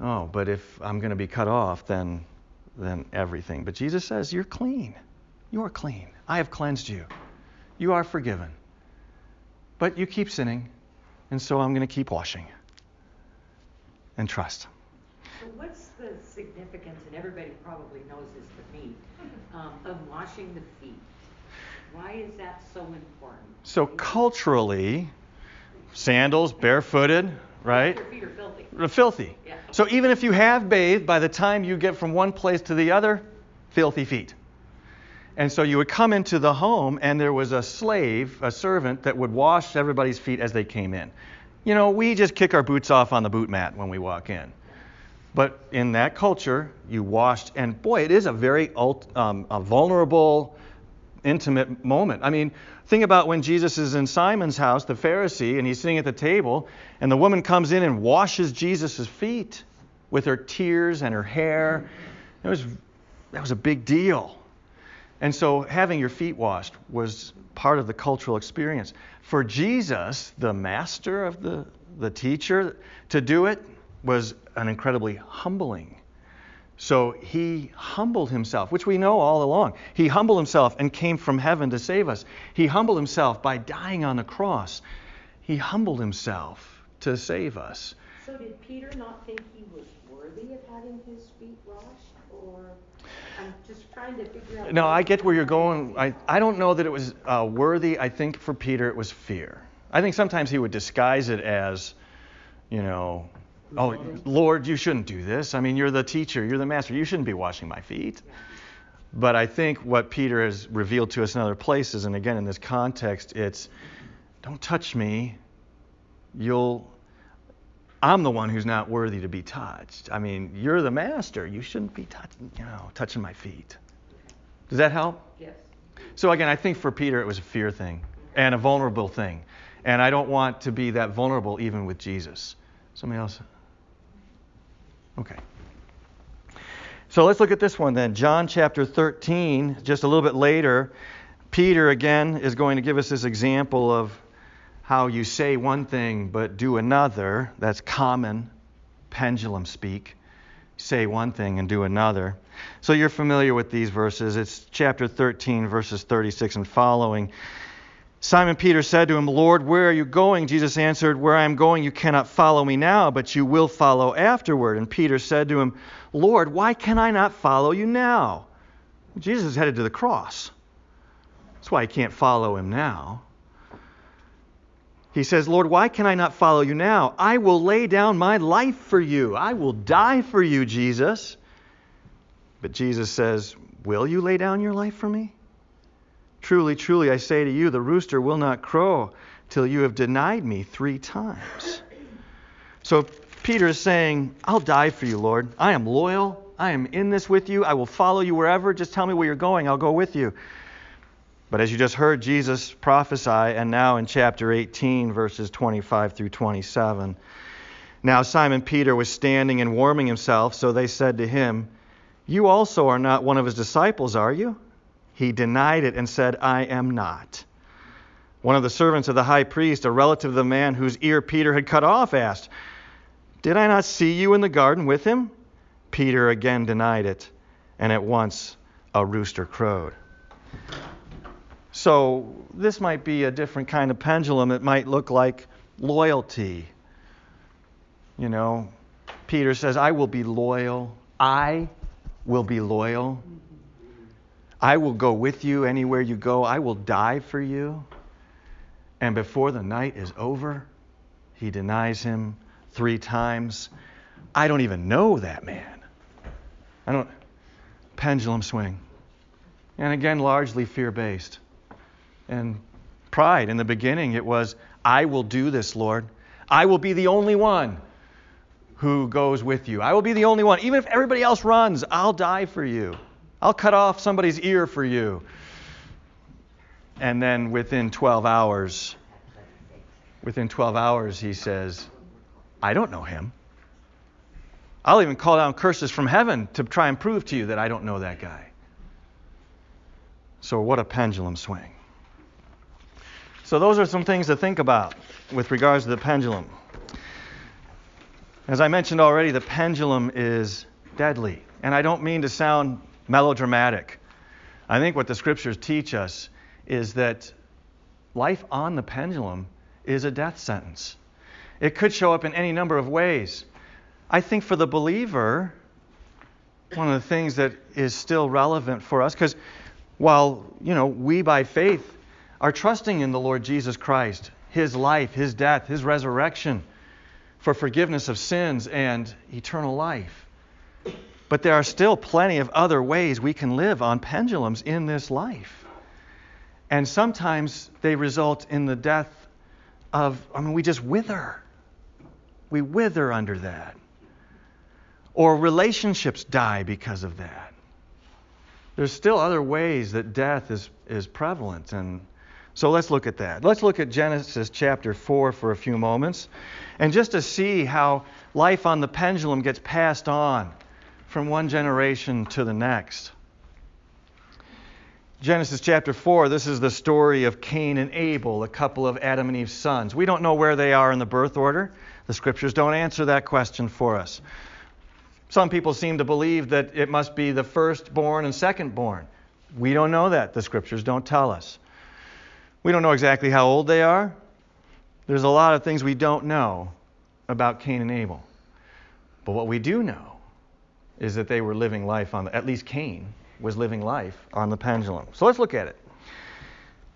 Oh, but if I'm going to be cut off, then then everything. But Jesus says, "You're clean. You are clean. I have cleansed you. You are forgiven." But you keep sinning, and so I'm going to keep washing. and trust. So what's the significance, and everybody probably knows this but me, um, of washing the feet? Why is that so important? So culturally, sandals, barefooted, right? Your feet are filthy. Are filthy. Yeah. So even if you have bathed, by the time you get from one place to the other, filthy feet. And so you would come into the home, and there was a slave, a servant, that would wash everybody's feet as they came in. You know, we just kick our boots off on the boot mat when we walk in. But in that culture, you washed, and boy, it is a very um, a vulnerable, intimate moment. I mean, think about when Jesus is in Simon's house, the Pharisee, and he's sitting at the table, and the woman comes in and washes Jesus' feet with her tears and her hair. It was, that was a big deal. And so having your feet washed was part of the cultural experience. For Jesus, the master of the, the teacher, to do it was an incredibly humbling. So he humbled himself, which we know all along. He humbled himself and came from heaven to save us. He humbled himself by dying on the cross. He humbled himself to save us. So did Peter not think he was worthy of having his feet washed? Or I'm just trying to figure out. No, I get where you're going. I, I don't know that it was uh, worthy. I think for Peter it was fear. I think sometimes he would disguise it as, you know, oh, Lord, you shouldn't do this. I mean, you're the teacher, you're the master. You shouldn't be washing my feet. But I think what Peter has revealed to us in other places, and again in this context, it's don't touch me. You'll I'm the one who's not worthy to be touched. I mean, you're the master. You shouldn't be touching, you know, touching my feet. Does that help? Yes. So again, I think for Peter it was a fear thing and a vulnerable thing. And I don't want to be that vulnerable even with Jesus. Somebody else? Okay. So let's look at this one then. John chapter 13, just a little bit later, Peter again is going to give us this example of how you say one thing but do another. That's common pendulum speak. Say one thing and do another. So you're familiar with these verses. It's chapter 13, verses 36 and following. Simon Peter said to him, Lord, where are you going? Jesus answered, Where I am going, you cannot follow me now, but you will follow afterward. And Peter said to him, Lord, why can I not follow you now? Jesus is headed to the cross. That's why he can't follow him now. He says, Lord, why can I not follow you now? I will lay down my life for you. I will die for you, Jesus. But Jesus says, Will you lay down your life for me? Truly, truly, I say to you, the rooster will not crow till you have denied me three times. So Peter is saying, I'll die for you, Lord. I am loyal. I am in this with you. I will follow you wherever. Just tell me where you're going. I'll go with you. But as you just heard Jesus prophesy, and now in chapter 18, verses 25 through 27. Now Simon Peter was standing and warming himself, so they said to him, You also are not one of his disciples, are you? He denied it and said, I am not. One of the servants of the high priest, a relative of the man whose ear Peter had cut off, asked, Did I not see you in the garden with him? Peter again denied it, and at once a rooster crowed. So, this might be a different kind of pendulum. It might look like loyalty. You know, Peter says, I will be loyal. I will be loyal. I will go with you anywhere you go. I will die for you. And before the night is over, he denies him three times. I don't even know that man. I don't. Pendulum swing. And again, largely fear based. And pride. In the beginning, it was, I will do this, Lord. I will be the only one who goes with you. I will be the only one. Even if everybody else runs, I'll die for you. I'll cut off somebody's ear for you. And then within 12 hours, within 12 hours, he says, I don't know him. I'll even call down curses from heaven to try and prove to you that I don't know that guy. So, what a pendulum swing. So, those are some things to think about with regards to the pendulum. As I mentioned already, the pendulum is deadly. And I don't mean to sound melodramatic. I think what the scriptures teach us is that life on the pendulum is a death sentence. It could show up in any number of ways. I think for the believer, one of the things that is still relevant for us, because while, you know, we by faith are trusting in the Lord Jesus Christ, his life, his death, his resurrection for forgiveness of sins and eternal life. But there are still plenty of other ways we can live on pendulums in this life. And sometimes they result in the death of, I mean, we just wither. We wither under that. Or relationships die because of that. There's still other ways that death is, is prevalent. And so let's look at that. Let's look at Genesis chapter 4 for a few moments. And just to see how life on the pendulum gets passed on from one generation to the next. Genesis chapter 4, this is the story of Cain and Abel, a couple of Adam and Eve's sons. We don't know where they are in the birth order. The scriptures don't answer that question for us. Some people seem to believe that it must be the firstborn and secondborn. We don't know that. The scriptures don't tell us. We don't know exactly how old they are. There's a lot of things we don't know about Cain and Abel. But what we do know is that they were living life on the, at least Cain was living life on the pendulum. So let's look at it.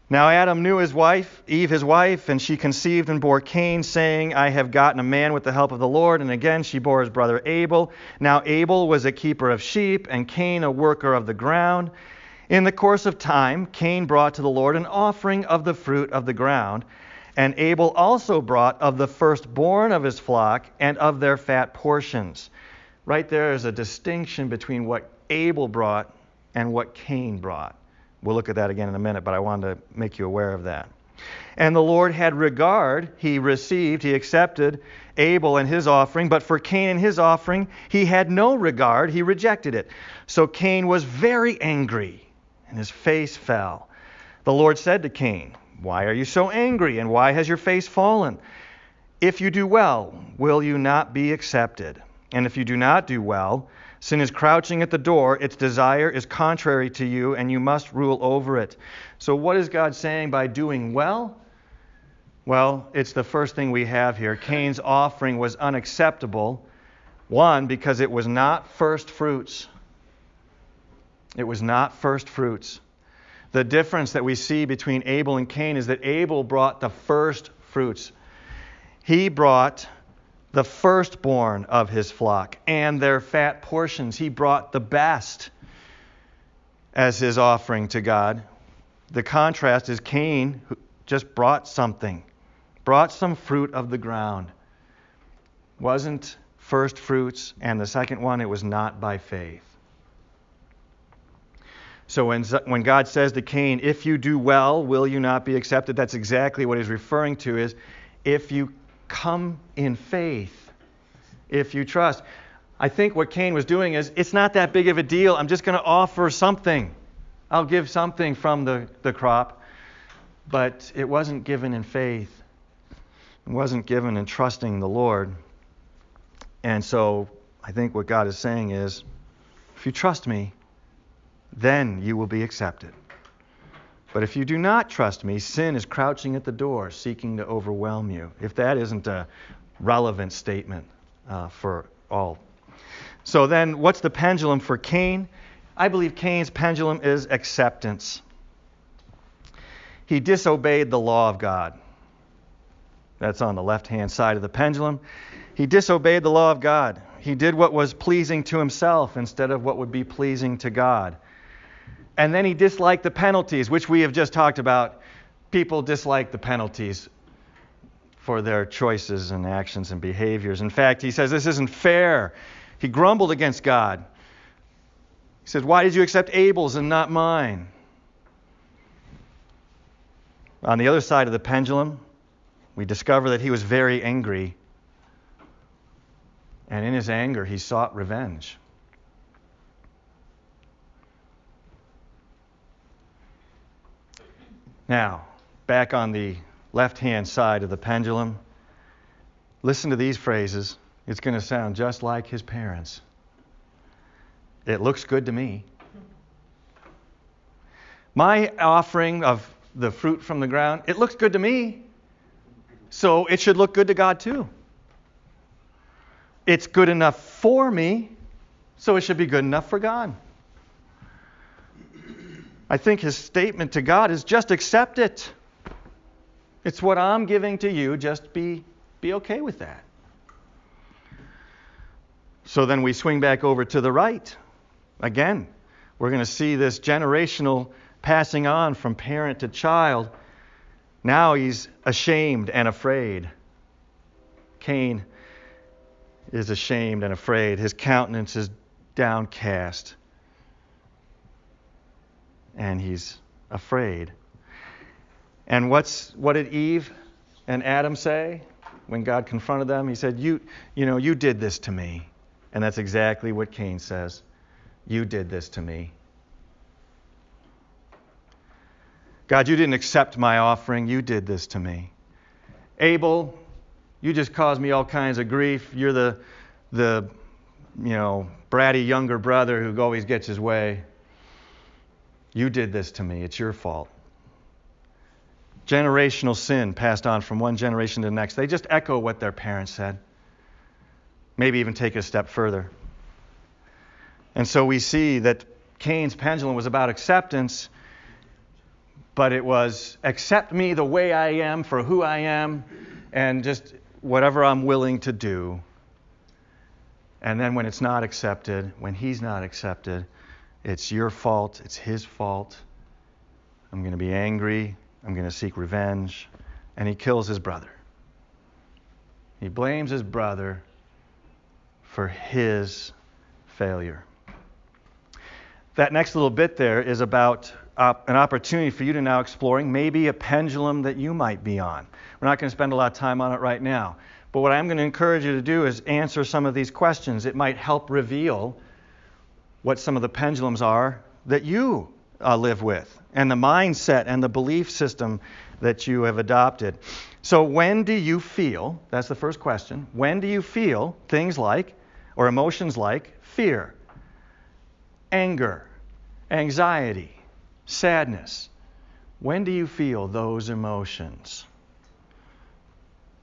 Now Adam knew his wife, Eve his wife, and she conceived and bore Cain, saying, I have gotten a man with the help of the Lord. And again she bore his brother Abel. Now Abel was a keeper of sheep, and Cain a worker of the ground. In the course of time, Cain brought to the Lord an offering of the fruit of the ground. And Abel also brought of the firstborn of his flock and of their fat portions. Right there is a distinction between what Abel brought and what Cain brought. We'll look at that again in a minute, but I wanted to make you aware of that. And the Lord had regard, he received, he accepted Abel and his offering, but for Cain and his offering, he had no regard, he rejected it. So Cain was very angry, and his face fell. The Lord said to Cain, Why are you so angry, and why has your face fallen? If you do well, will you not be accepted? And if you do not do well, Sin is crouching at the door. Its desire is contrary to you, and you must rule over it. So, what is God saying by doing well? Well, it's the first thing we have here. Cain's offering was unacceptable. One, because it was not first fruits. It was not first fruits. The difference that we see between Abel and Cain is that Abel brought the first fruits. He brought the firstborn of his flock and their fat portions. He brought the best as his offering to God. The contrast is Cain just brought something, brought some fruit of the ground. Wasn't first fruits, and the second one, it was not by faith. So when, when God says to Cain, if you do well, will you not be accepted? That's exactly what he's referring to is if you come in faith if you trust. I think what Cain was doing is, it's not that big of a deal. I'm just going to offer something. I'll give something from the, the crop. But it wasn't given in faith, it wasn't given in trusting the Lord. And so I think what God is saying is, if you trust me, then you will be accepted. But if you do not trust me, sin is crouching at the door, seeking to overwhelm you. If that isn't a relevant statement uh, for all. So then, what's the pendulum for Cain? I believe Cain's pendulum is acceptance. He disobeyed the law of God. That's on the left hand side of the pendulum. He disobeyed the law of God. He did what was pleasing to himself instead of what would be pleasing to God. And then he disliked the penalties, which we have just talked about. People dislike the penalties for their choices and actions and behaviors. In fact, he says this isn't fair. He grumbled against God. He says, Why did you accept Abel's and not mine? On the other side of the pendulum, we discover that he was very angry. And in his anger, he sought revenge. Now, back on the left hand side of the pendulum, listen to these phrases. It's going to sound just like his parents. It looks good to me. My offering of the fruit from the ground, it looks good to me. So it should look good to God too. it's good enough for me, so it should be good enough for God. I think his statement to God is just accept it. It's what I'm giving to you, just be, be okay with that. So then we swing back over to the right. Again, we're going to see this generational passing on from parent to child. Now he's ashamed and afraid. Cain is ashamed and afraid. His countenance is downcast. And he's afraid. And what's what did Eve and Adam say when God confronted them? He said, "You, you know, you did this to me." And that's exactly what Cain says. You did this to me. God, you didn't accept my offering. You did this to me. Abel, you just caused me all kinds of grief. You're the, the you know, bratty younger brother who always gets his way. You did this to me. It's your fault. Generational sin passed on from one generation to the next. They just echo what their parents said. Maybe even take it a step further. And so we see that Cain's pendulum was about acceptance, but it was accept me the way I am for who I am and just whatever I'm willing to do. And then when it's not accepted, when he's not accepted, it's your fault, it's his fault. I'm going to be angry, I'm going to seek revenge. And he kills his brother. He blames his brother for his failure. That next little bit there is about op- an opportunity for you to now exploring maybe a pendulum that you might be on. We're not going to spend a lot of time on it right now. But what I'm going to encourage you to do is answer some of these questions. It might help reveal what some of the pendulums are that you uh, live with, and the mindset and the belief system that you have adopted. So, when do you feel? That's the first question. When do you feel things like, or emotions like, fear, anger, anxiety, sadness? When do you feel those emotions?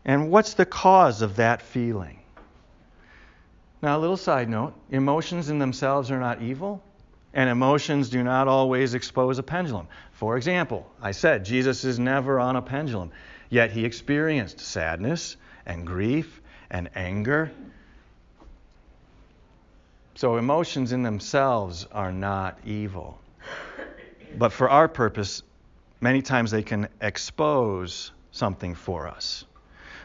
And what's the cause of that feeling? Now, a little side note emotions in themselves are not evil, and emotions do not always expose a pendulum. For example, I said Jesus is never on a pendulum, yet he experienced sadness and grief and anger. So, emotions in themselves are not evil. But for our purpose, many times they can expose something for us.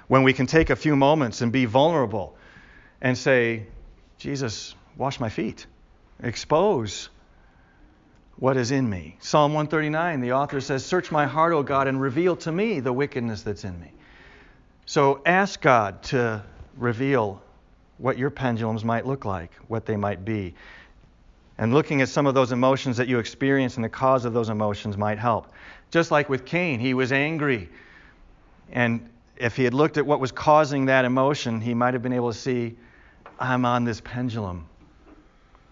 When we can take a few moments and be vulnerable and say, Jesus, wash my feet, expose what is in me. Psalm 139, the author says, Search my heart, O God, and reveal to me the wickedness that's in me. So ask God to reveal what your pendulums might look like, what they might be. And looking at some of those emotions that you experience and the cause of those emotions might help. Just like with Cain, he was angry. And if he had looked at what was causing that emotion, he might have been able to see, I'm on this pendulum,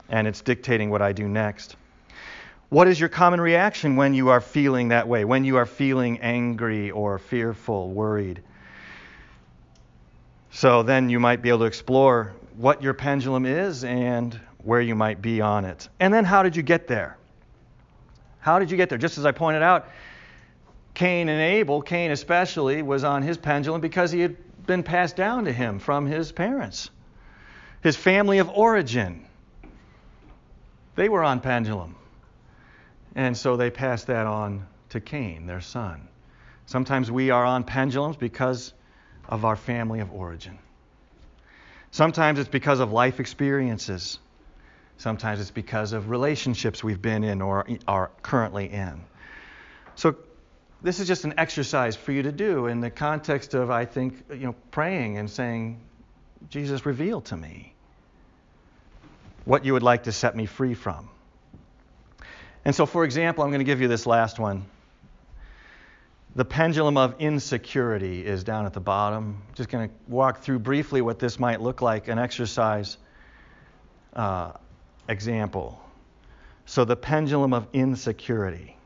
and it's dictating what I do next. What is your common reaction when you are feeling that way, when you are feeling angry or fearful, worried? So then you might be able to explore what your pendulum is and where you might be on it. And then how did you get there? How did you get there? Just as I pointed out, Cain and Abel, Cain especially, was on his pendulum because he had been passed down to him from his parents, his family of origin. They were on pendulum. And so they passed that on to Cain, their son. Sometimes we are on pendulums because of our family of origin. Sometimes it's because of life experiences. Sometimes it's because of relationships we've been in or are currently in. So this is just an exercise for you to do in the context of, I think, you know, praying and saying, Jesus, reveal to me what you would like to set me free from. And so, for example, I'm going to give you this last one. The pendulum of insecurity is down at the bottom. Just going to walk through briefly what this might look like, an exercise uh, example. So, the pendulum of insecurity.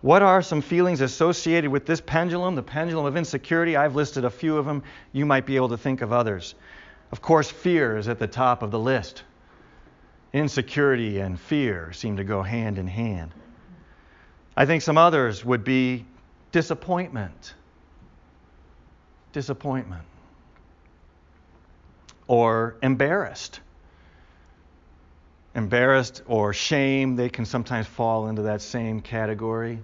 What are some feelings associated with this pendulum, the pendulum of insecurity? I've listed a few of them. You might be able to think of others. Of course, fear is at the top of the list. Insecurity and fear seem to go hand in hand. I think some others would be disappointment. Disappointment. Or embarrassed. Embarrassed or shame, they can sometimes fall into that same category.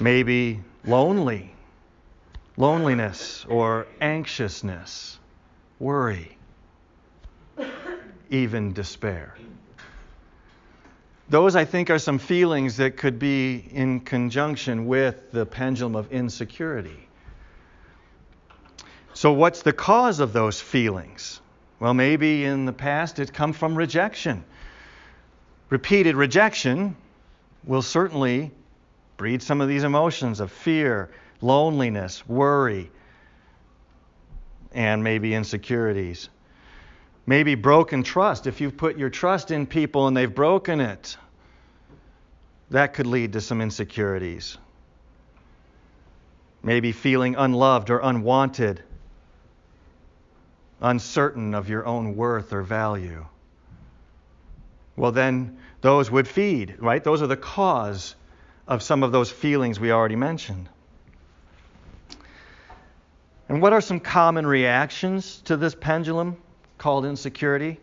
Maybe lonely, loneliness or anxiousness, worry, even despair. Those, I think, are some feelings that could be in conjunction with the pendulum of insecurity. So, what's the cause of those feelings? Well, maybe in the past it come from rejection. Repeated rejection will certainly breed some of these emotions of fear, loneliness, worry, and maybe insecurities. Maybe broken trust. If you've put your trust in people and they've broken it, that could lead to some insecurities. Maybe feeling unloved or unwanted, uncertain of your own worth or value. Well, then those would feed, right? Those are the cause of some of those feelings we already mentioned. And what are some common reactions to this pendulum called insecurity?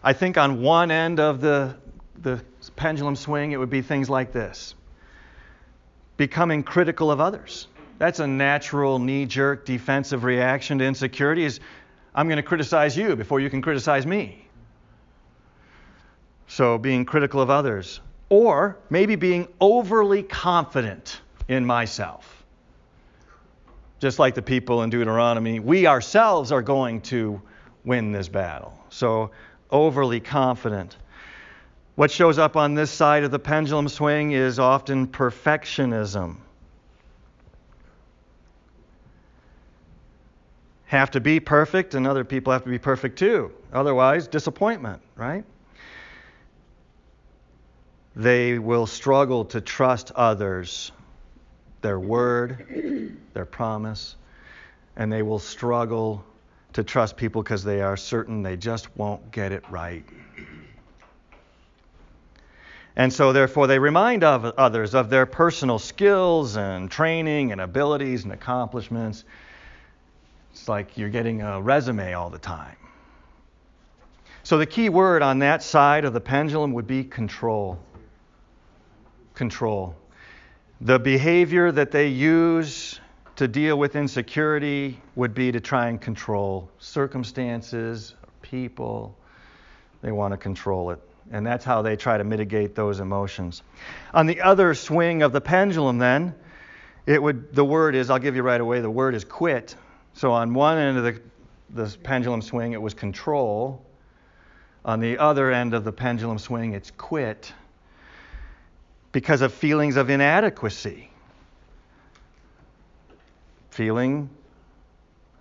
I think on one end of the, the pendulum swing, it would be things like this becoming critical of others. That's a natural knee jerk defensive reaction to insecurity is I'm going to criticize you before you can criticize me. So being critical of others or maybe being overly confident in myself. Just like the people in Deuteronomy, we ourselves are going to win this battle. So, overly confident. What shows up on this side of the pendulum swing is often perfectionism. Have to be perfect, and other people have to be perfect too. Otherwise, disappointment, right? They will struggle to trust others, their word, their promise, and they will struggle to trust people because they are certain they just won't get it right. And so, therefore, they remind of others of their personal skills and training and abilities and accomplishments. It's like you're getting a resume all the time. So, the key word on that side of the pendulum would be control control. The behavior that they use to deal with insecurity would be to try and control circumstances, people. They want to control it. And that's how they try to mitigate those emotions. On the other swing of the pendulum, then, it would the word is I'll give you right away the word is quit. So on one end of the the pendulum swing it was control. On the other end of the pendulum swing it's quit because of feelings of inadequacy, feeling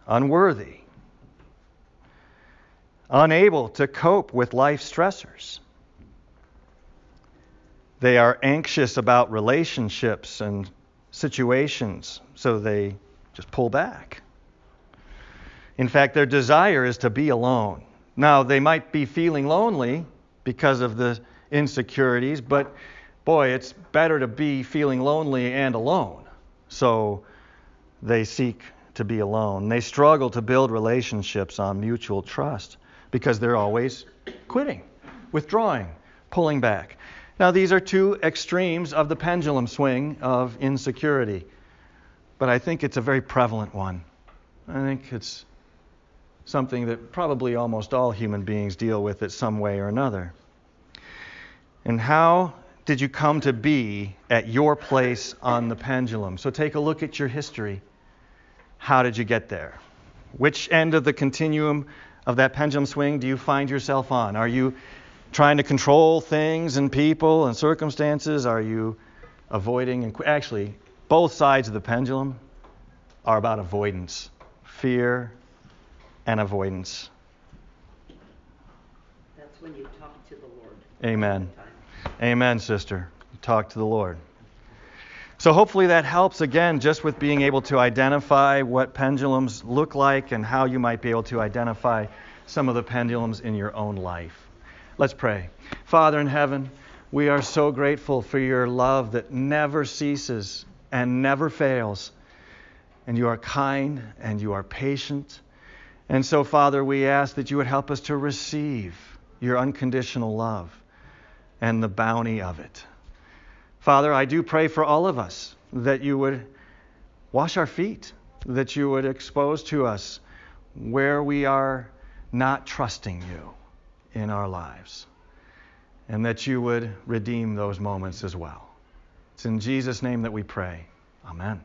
unworthy, unable to cope with life stressors. They are anxious about relationships and situations, so they just pull back. In fact, their desire is to be alone. Now, they might be feeling lonely because of the insecurities, but boy, it's better to be feeling lonely and alone. So they seek to be alone. They struggle to build relationships on mutual trust because they're always quitting, withdrawing, pulling back. Now, these are two extremes of the pendulum swing of insecurity, but I think it's a very prevalent one. I think it's something that probably almost all human beings deal with in some way or another. And how did you come to be at your place on the pendulum? So take a look at your history. How did you get there? Which end of the continuum of that pendulum swing do you find yourself on? Are you trying to control things and people and circumstances? Are you avoiding and actually both sides of the pendulum are about avoidance, fear and avoidance. That's when you talk to the Lord. Amen. Amen, sister. Talk to the Lord. So hopefully that helps again just with being able to identify what pendulums look like and how you might be able to identify some of the pendulums in your own life. Let's pray. Father in heaven, we are so grateful for your love that never ceases and never fails. And you are kind and you are patient. And so, Father, we ask that you would help us to receive your unconditional love and the bounty of it. Father, I do pray for all of us that you would wash our feet, that you would expose to us where we are not trusting you in our lives, and that you would redeem those moments as well. It's in Jesus' name that we pray. Amen.